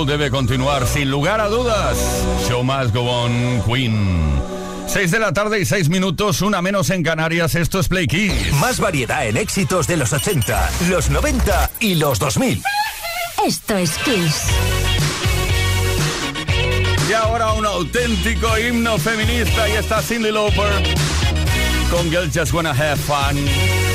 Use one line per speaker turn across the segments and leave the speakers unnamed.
Show debe continuar sin lugar a dudas. Show must go on, Queen. 6 de la tarde y 6 minutos, una menos en Canarias. Esto es Play Kiss.
Más variedad en éxitos de los 80, los 90 y los 2000.
Esto es Kiss.
Y ahora un auténtico himno feminista y está Cindy Lauper con Girls Just Wanna Have Fun.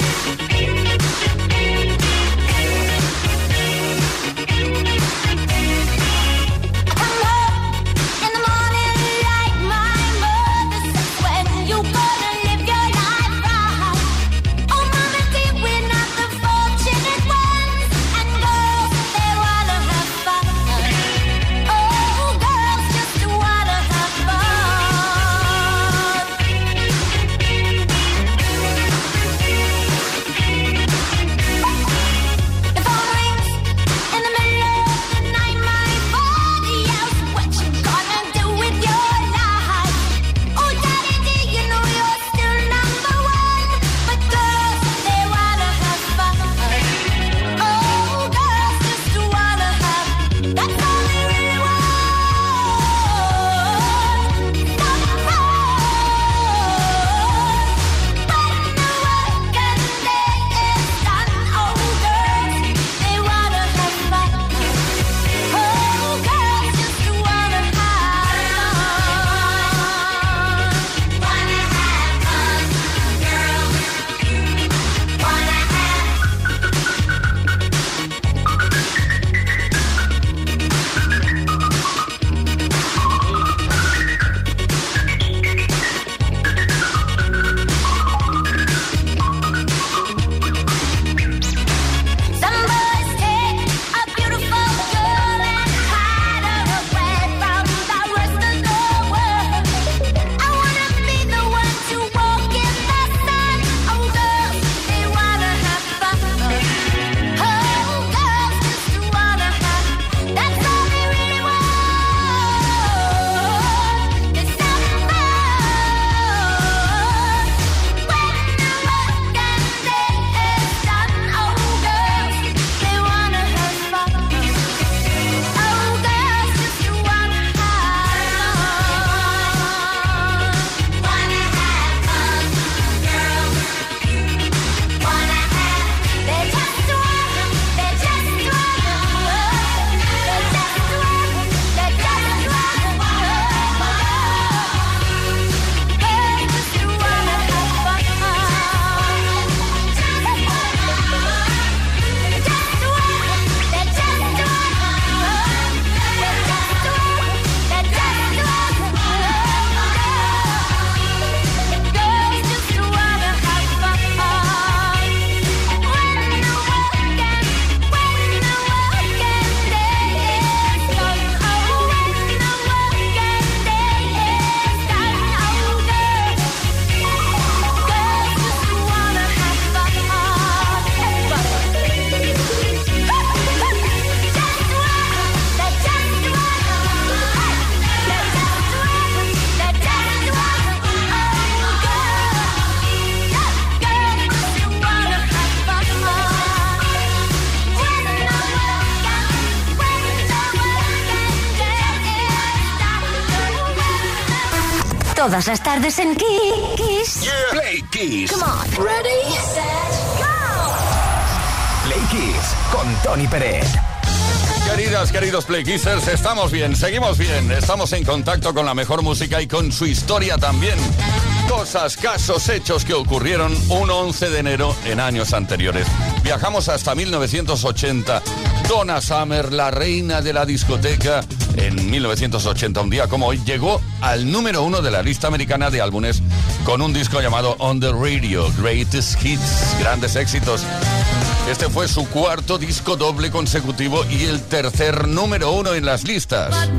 Todas las tardes en Kiss.
Play Kiss.
Come on. Ready, set, go.
Play Kiss con Tony Pérez.
Queridas, queridos Play Kissers, estamos bien, seguimos bien, estamos en contacto con la mejor música y con su historia también. Cosas, casos, hechos que ocurrieron un 11 de enero en años anteriores. Viajamos hasta 1980. Donna Summer, la reina de la discoteca, en 1980, un día como hoy, llegó al número uno de la lista americana de álbumes con un disco llamado On the Radio, Greatest Hits, grandes éxitos. Este fue su cuarto disco doble consecutivo y el tercer número uno en las listas.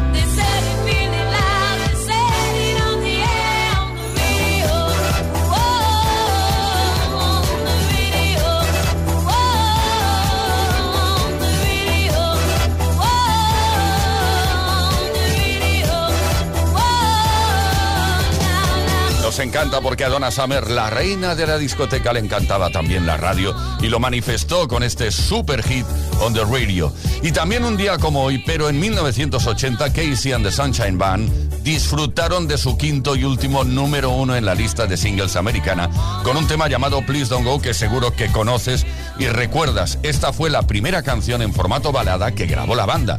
Encanta porque a Donna Summer, la reina de la discoteca, le encantaba también la radio y lo manifestó con este super hit on the radio. Y también un día como hoy, pero en 1980, Casey and the Sunshine Band disfrutaron de su quinto y último número uno en la lista de singles americana con un tema llamado Please Don't Go que seguro que conoces y recuerdas. Esta fue la primera canción en formato balada que grabó la banda.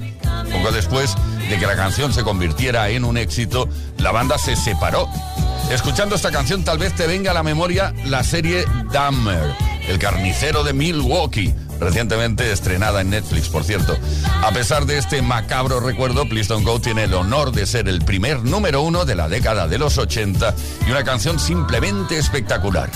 Poco después de que la canción se convirtiera en un éxito, la banda se separó. Escuchando esta canción tal vez te venga a la memoria la serie Dahmer, el carnicero de Milwaukee, recientemente estrenada en Netflix, por cierto. A pesar de este macabro recuerdo, Please Don't Go tiene el honor de ser el primer número uno de la década de los 80 y una canción simplemente espectacular.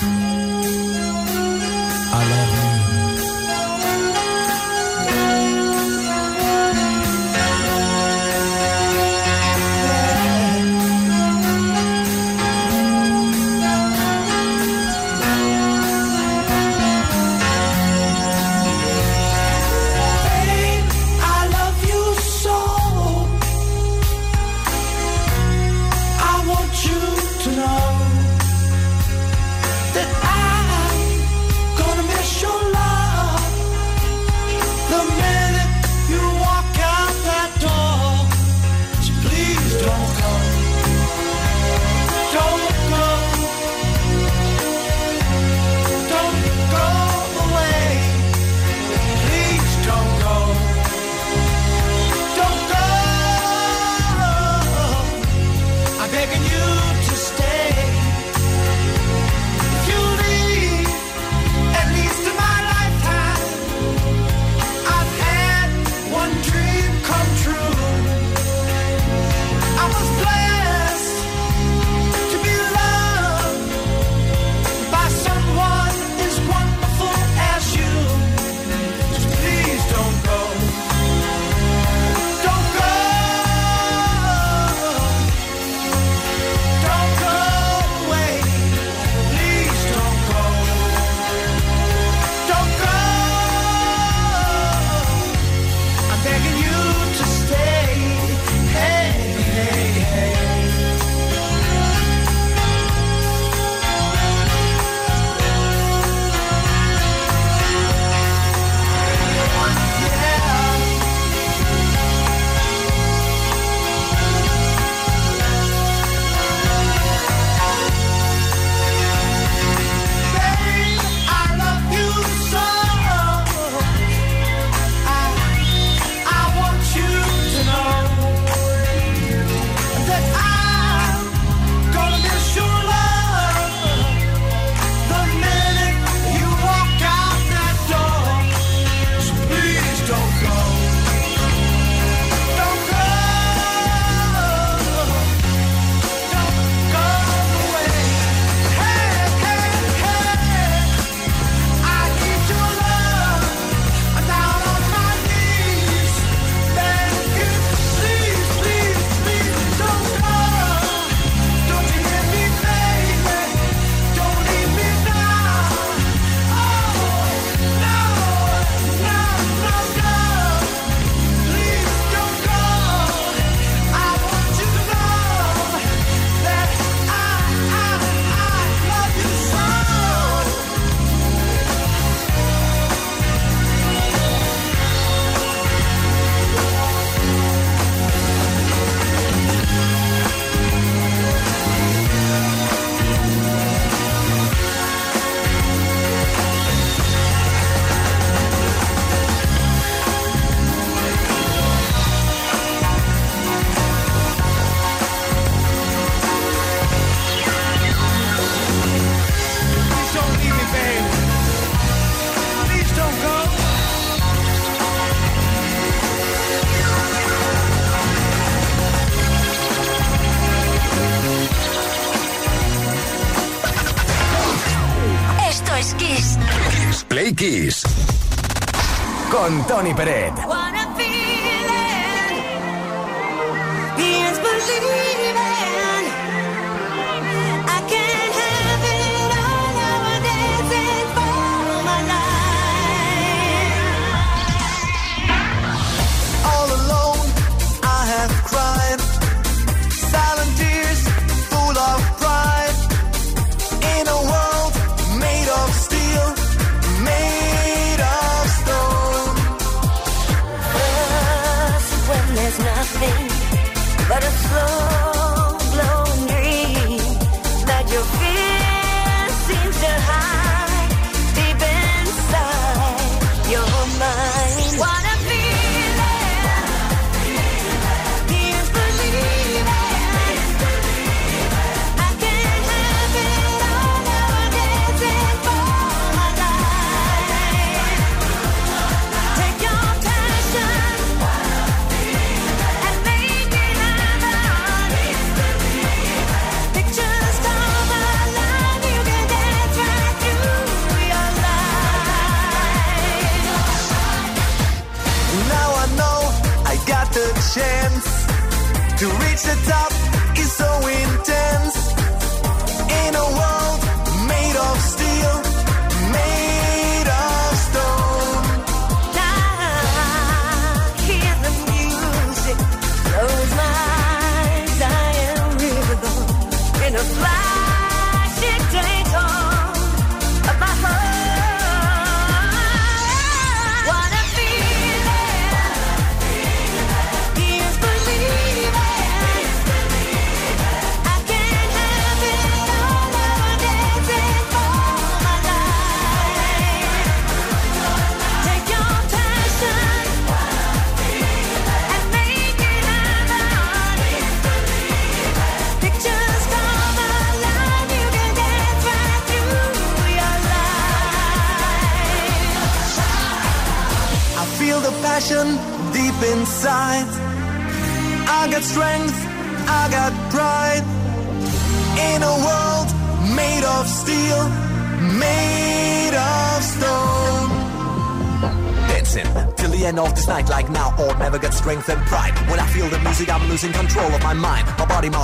Tony Peret.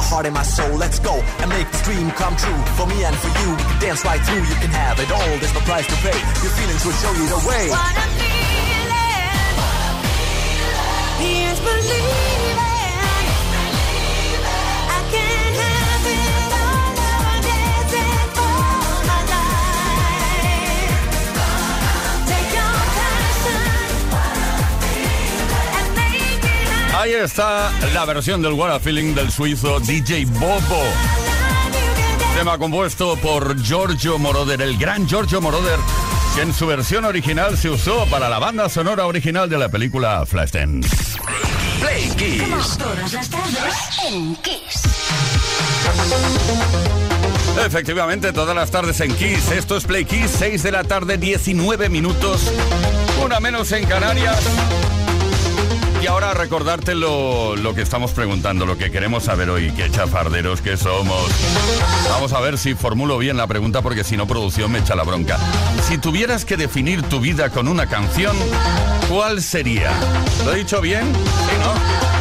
Heart, and
my soul. Let's go and make this dream come true for me and for you. We can dance right through, you can have it all. There's no price to pay. Your feelings will show you the way.
What a feeling! Here's believing.
Ahí está la versión del What a Feeling del suizo DJ Bobo. Tema compuesto por Giorgio Moroder, el gran Giorgio Moroder, que en su versión original se usó para la banda sonora original de la película Flashdance.
Play Kiss.
todas las tardes en Kiss.
Efectivamente, todas las tardes en Kiss. Esto es Play Kiss, 6 de la tarde, 19 minutos. Una menos en Canarias. Y ahora recordarte lo, que estamos preguntando, lo que queremos saber hoy. Qué chafarderos que somos. Vamos a ver si formulo bien la pregunta porque si no producción me echa la bronca. Si tuvieras que definir tu vida con una canción, ¿cuál sería? ¿Lo he dicho bien? Sí, ¿no?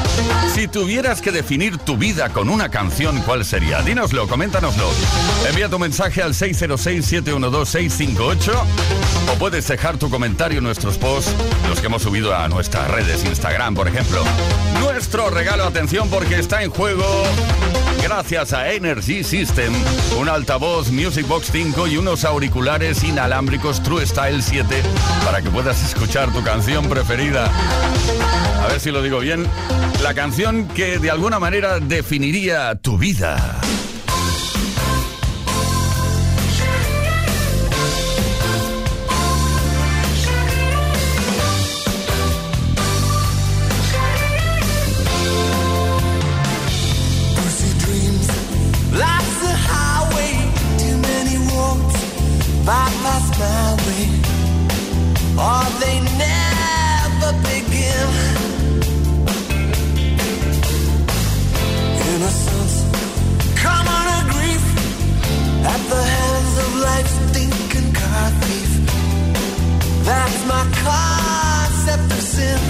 Si tuvieras que definir tu vida con una canción, ¿cuál sería? Dínoslo, coméntanoslo. Envía tu mensaje al 606-712-658 o puedes dejar tu comentario en nuestros posts, los que hemos subido a nuestras redes, Instagram, por ejemplo. Nuestro regalo, atención, porque está en juego, gracias a Energy System, un altavoz Music Box 5 y unos auriculares inalámbricos True Style 7 para que puedas escuchar tu canción preferida. A ver si lo digo bien. La canción que de alguna manera definiría tu vida.
That's my concept of sin.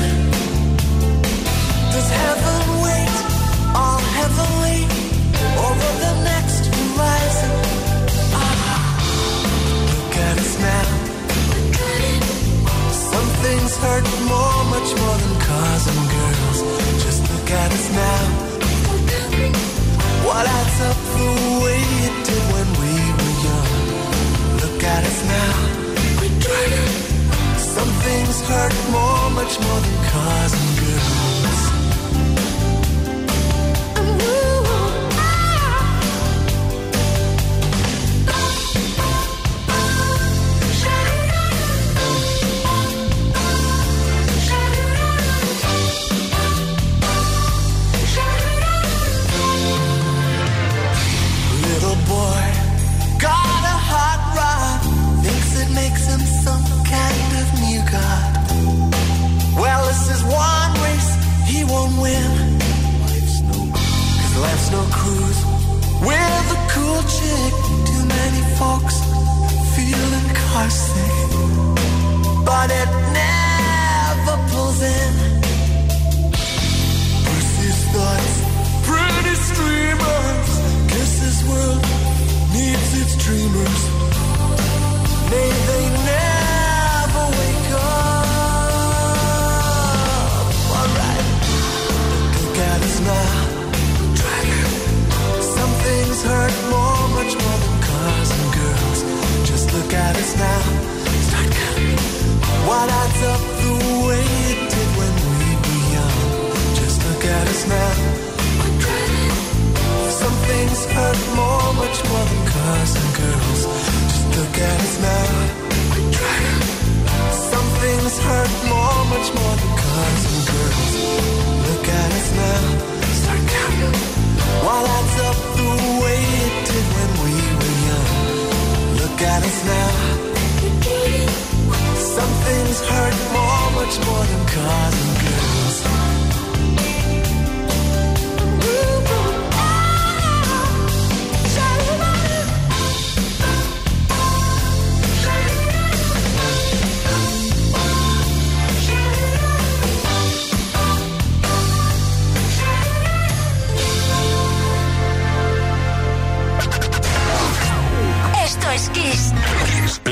Does heaven wait all heavenly over the next horizon? Ah, look at us now. Some things hurt more, much more than cars and girls. Just look at us now. What adds up the way? hurt more, much more than cars and girls.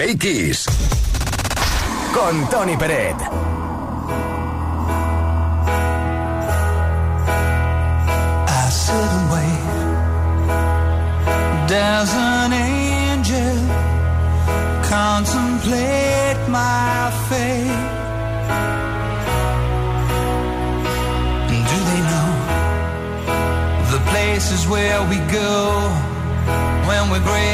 Play Kiss con Tony Peret.
I sit and wait. There's an angel. Contemplate my fate. Do they know the places where we go when we're gray?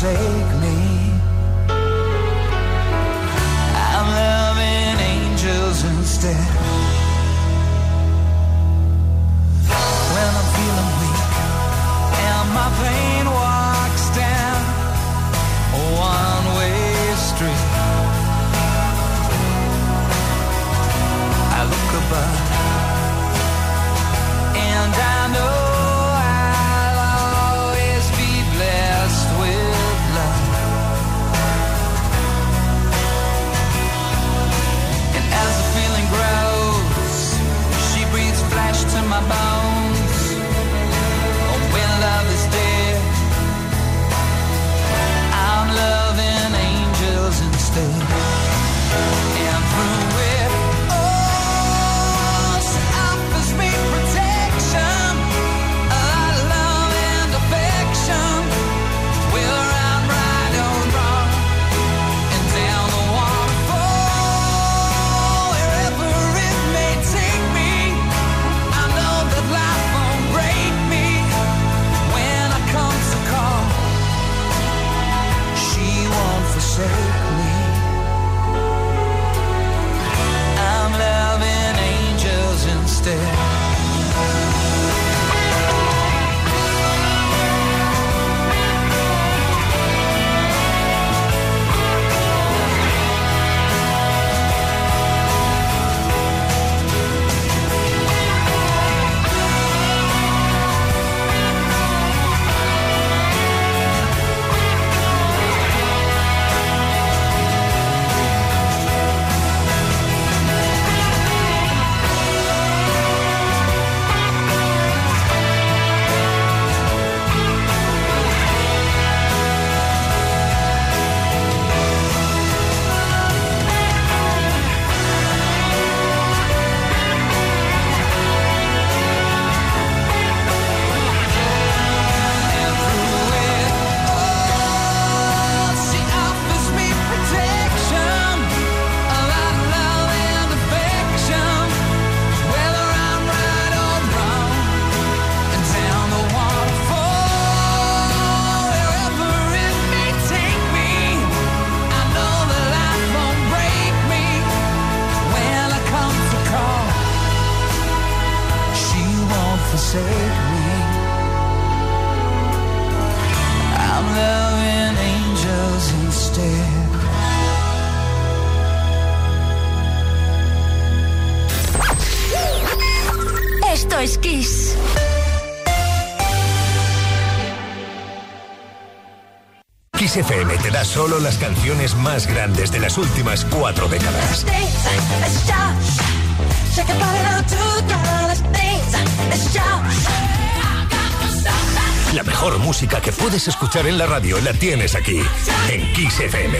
forsake
solo las canciones más grandes de las últimas cuatro décadas. La mejor música que puedes escuchar en la radio la tienes aquí, en Kiss FM.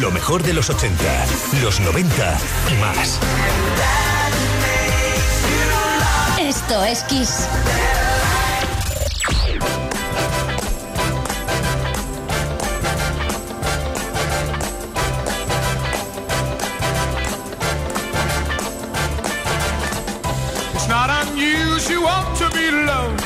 Lo mejor de los 80, los 90 y más.
Esto es Kiss.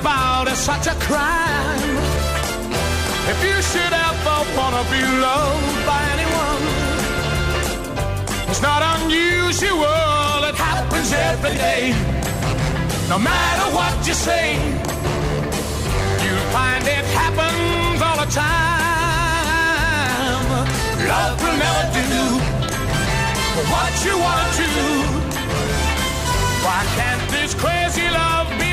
about, it's such a crime. If you should ever wanna be loved by anyone, it's not unusual, it happens every day. No matter what you say, you'll find it happens all the time. Love will never do what you want to. Why can't this crazy love be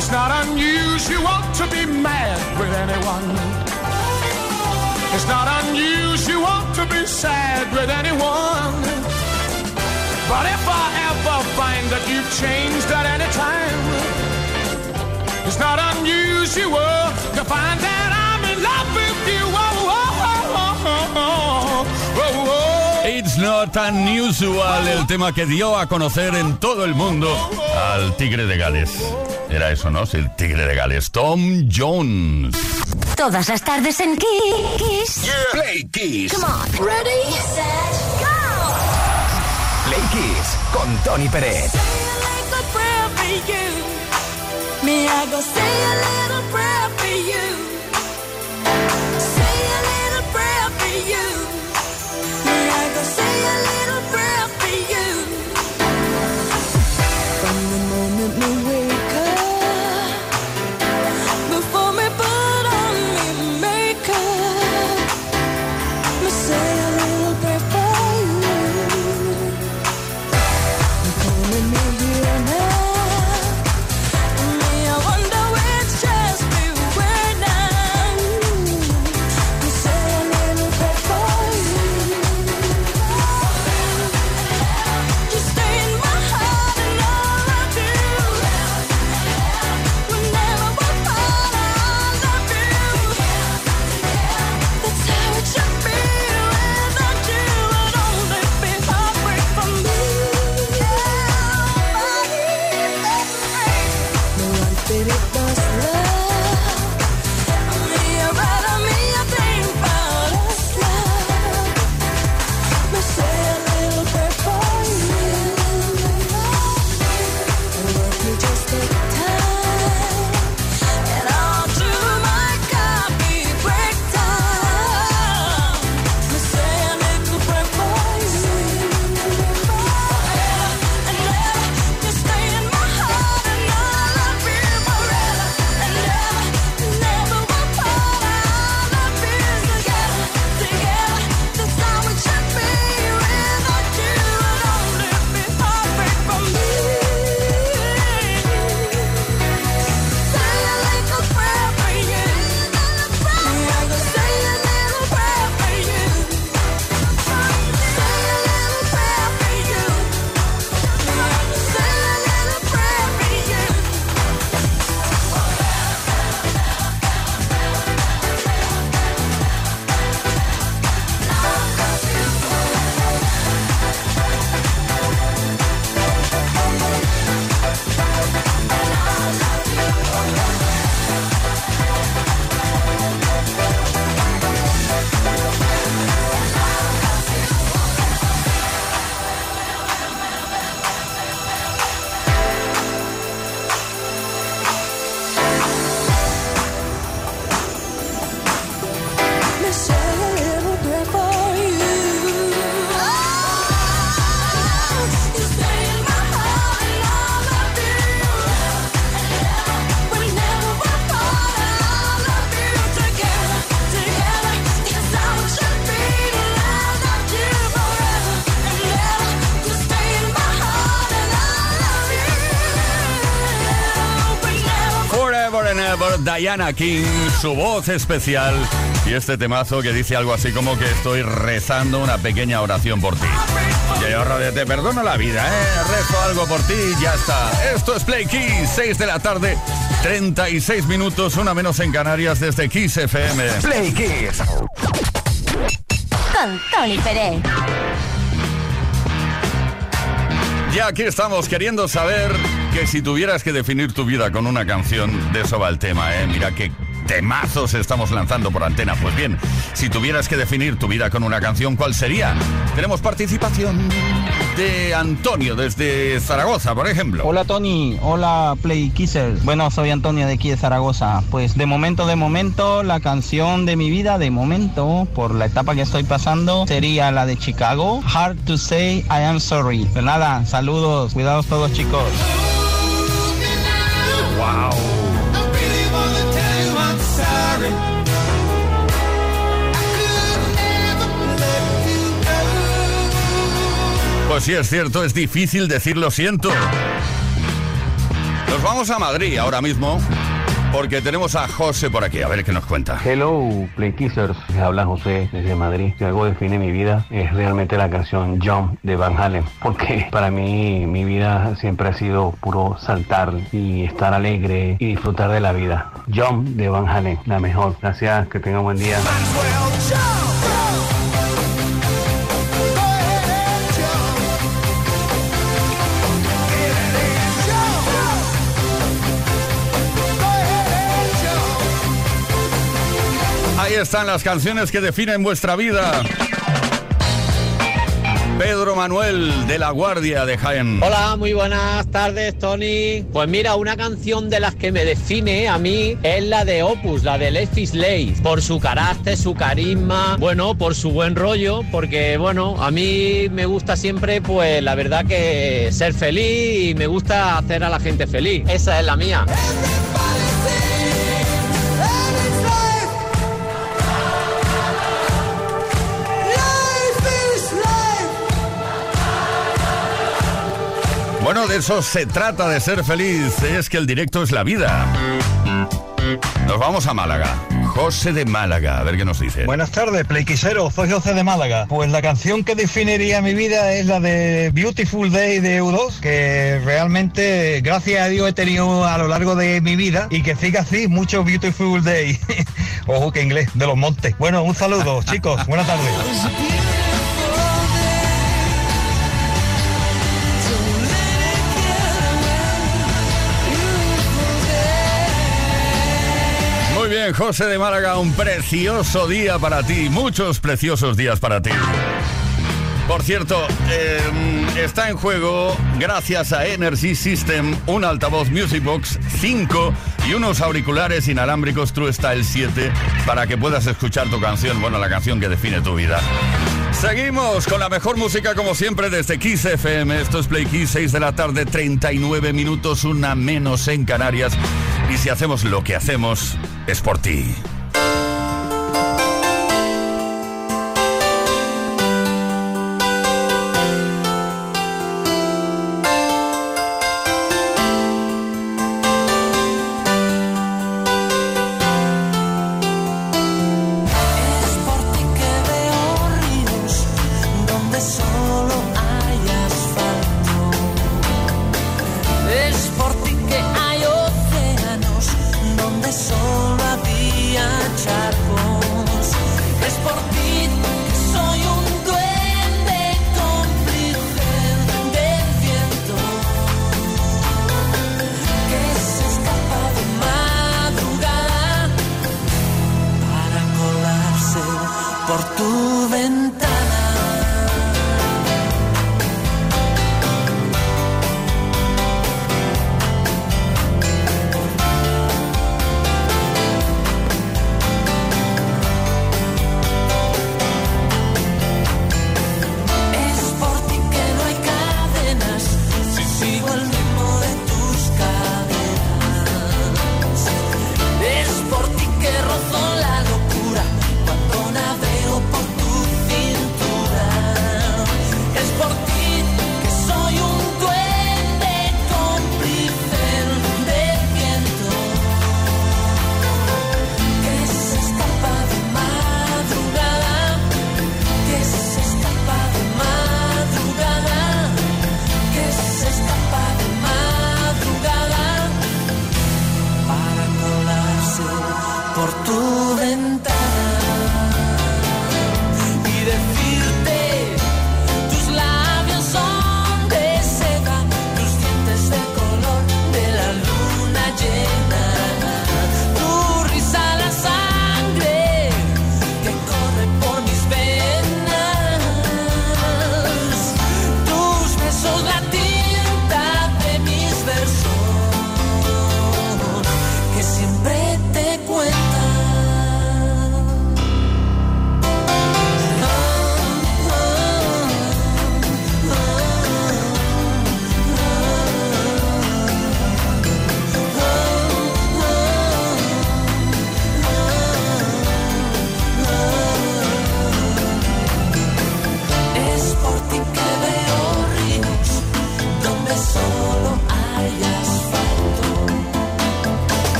It's not unusual to be mad with anyone. It's not unusual to be sad with anyone. But if I ever find that you've changed at any time, it's not unusual to find that I'm in love with you. Oh, oh, oh, oh, oh, oh, oh.
It's not unusual, el tema que dio a conocer en todo el mundo al Tigre de Gales. Era eso, ¿no? Sí, el Tigre de Gales. Tom Jones.
Todas las tardes en Kiss.
Play Kiss.
Come on. Ready, set, go.
Play Kiss con Tony Pérez.
Me, I go say a little prayer for you.
Diana King, su voz especial y este temazo que dice algo así como que estoy rezando una pequeña oración por ti. Y te perdono la vida, ¿eh? Rezo algo por ti y ya está. Esto es Play Kiss, 6 de la tarde, 36 minutos, una menos en Canarias desde Kiss FM.
Play Kiss.
Con Tony Pérez.
Ya aquí estamos queriendo saber que si tuvieras que definir tu vida con una canción, de eso va el tema, ¿eh? Mira qué temazos estamos lanzando por antena. Pues bien, si tuvieras que definir tu vida con una canción, ¿cuál sería? Tenemos participación de Antonio desde Zaragoza, por ejemplo.
Hola Tony, hola Play Kissers. Bueno, soy Antonio de aquí de Zaragoza. Pues de momento, de momento, la canción de mi vida, de momento, por la etapa que estoy pasando, sería la de Chicago. Hard to say I am sorry. Pero nada, saludos, cuidados todos chicos.
Pues sí, es cierto, es difícil decir lo siento. Nos vamos a Madrid ahora mismo porque tenemos a José por aquí, a ver qué nos cuenta.
Hello, Play Kissers. Habla José desde Madrid. Si algo define mi vida es realmente la canción Jump de Van Halen. Porque para mí mi vida siempre ha sido puro saltar y estar alegre y disfrutar de la vida. Jump de Van Halen, la mejor. Gracias, que tengan buen día.
Están las canciones que definen vuestra vida. Pedro Manuel de la Guardia de Jaén.
Hola, muy buenas tardes, Tony. Pues mira, una canción de las que me define a mí es la de Opus, la de Life is Late. Por su carácter, su carisma, bueno, por su buen rollo, porque bueno, a mí me gusta siempre, pues la verdad que ser feliz y me gusta hacer a la gente feliz. Esa es la mía.
Bueno, de eso se trata de ser feliz, es que el directo es la vida. Nos vamos a Málaga. José de Málaga, a ver qué nos dice.
Buenas tardes, Playquisero, soy José de Málaga. Pues la canción que definiría mi vida es la de Beautiful Day de U2, que realmente, gracias a Dios, he tenido a lo largo de mi vida y que siga así, mucho Beautiful Day. Ojo, que inglés, de los montes. Bueno, un saludo, chicos, buenas tardes.
José de Málaga, un precioso día para ti, muchos preciosos días para ti. Por cierto, eh, está en juego, gracias a Energy System, un altavoz Music Box 5 y unos auriculares inalámbricos True Style 7 para que puedas escuchar tu canción, bueno, la canción que define tu vida. Seguimos con la mejor música como siempre desde Kiss FM. Esto es Play Kiss, 6 de la tarde, 39 minutos, una menos en Canarias. Y si hacemos lo que hacemos, es por ti.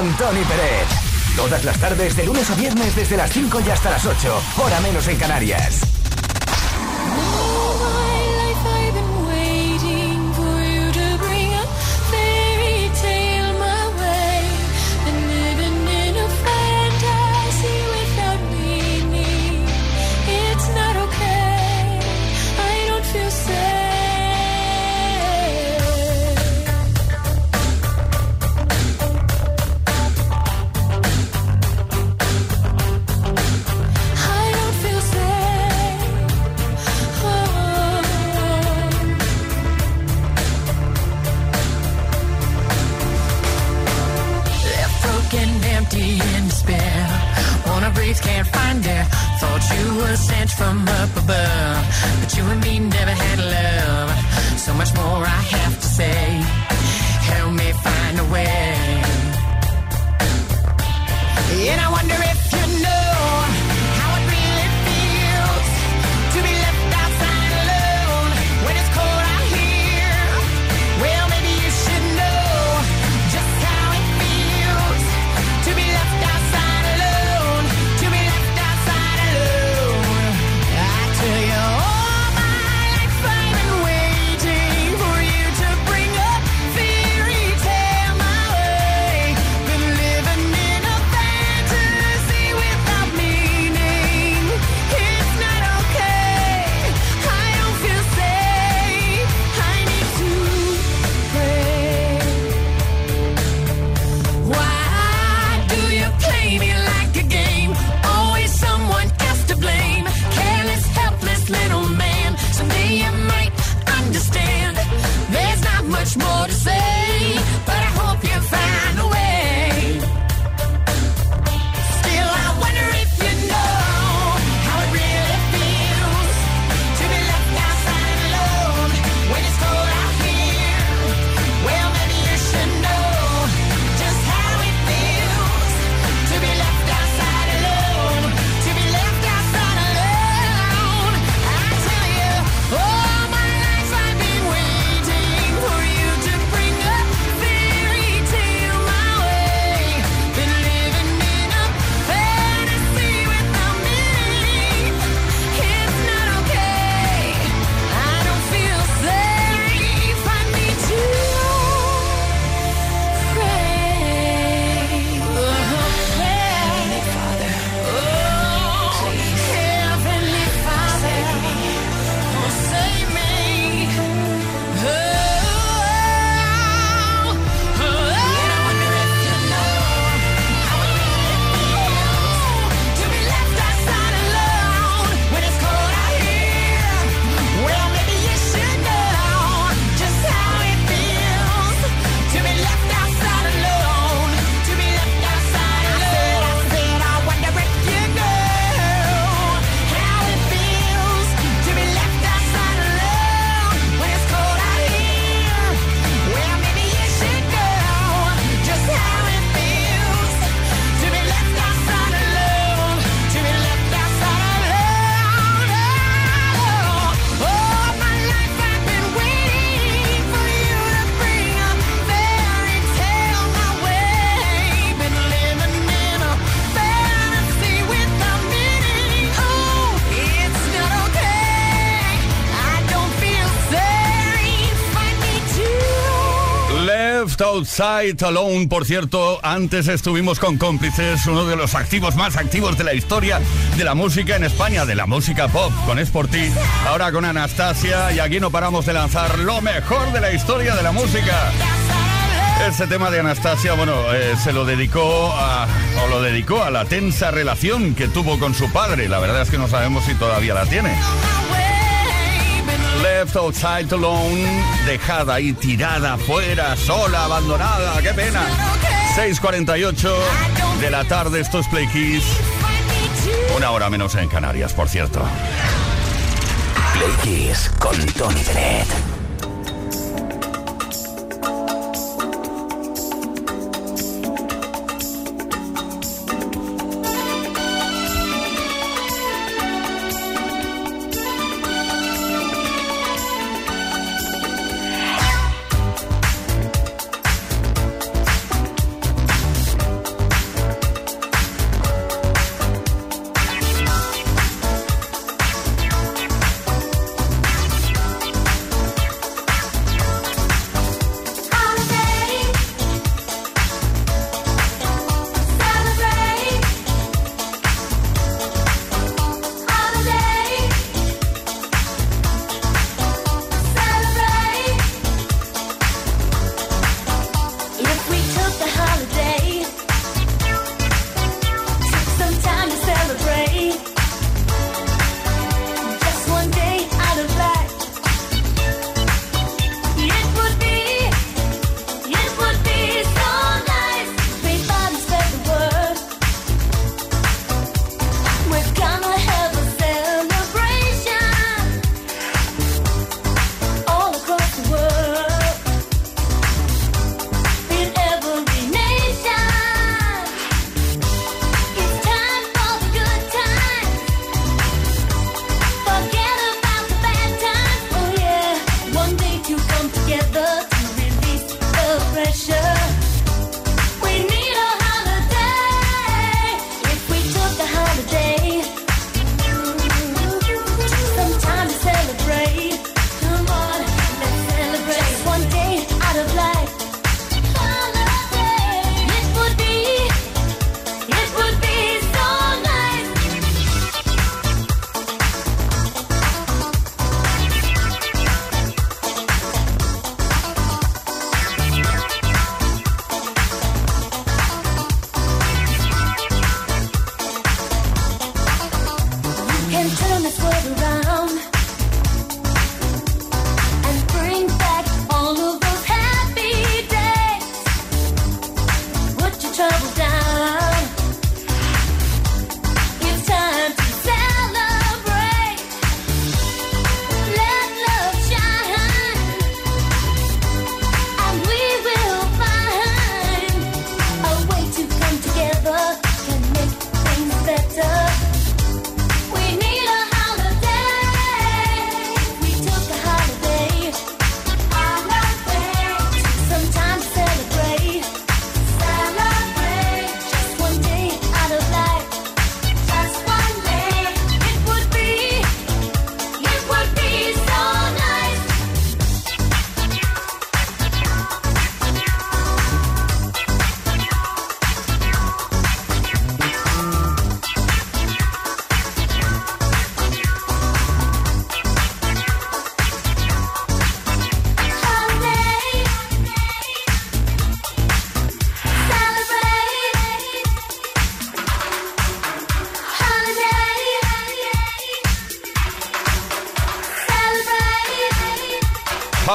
con Tony Pérez. Todas las tardes, de lunes a viernes, desde las 5 y hasta las 8, hora menos en Canarias.
Outside Alone.
Por cierto, antes estuvimos con Cómplices, uno de los activos más activos de la historia de la música en España, de la música pop, con Sporty. Ahora con Anastasia y aquí no paramos de lanzar lo mejor de la historia de la música. Este tema de Anastasia, bueno, eh, se lo dedicó a, o lo dedicó a la tensa relación que tuvo con su padre. La verdad es que no sabemos si todavía la tiene. Left Outside Alone, dejada y tirada fuera, sola, abandonada, qué pena. 6.48 de la tarde, estos playkiss. Una hora menos en Canarias, por cierto.
Playkiss con Tony
Dredd.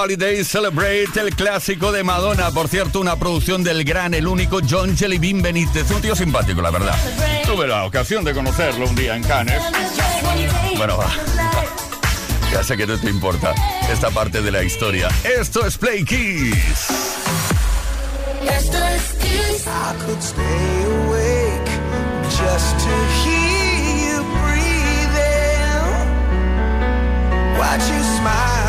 Holiday. Celebrate.
El clásico de Madonna. Por cierto, una producción del gran, el único John Jellybean Benítez. Un tío simpático, la verdad. Tuve la ocasión de conocerlo un día en Cannes. Bueno, va. Ya sé que no te importa esta parte de la historia. Esto es Play Kiss.
Esto es Kiss.
I could stay awake just to hear you breathing. Watch you smile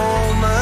all night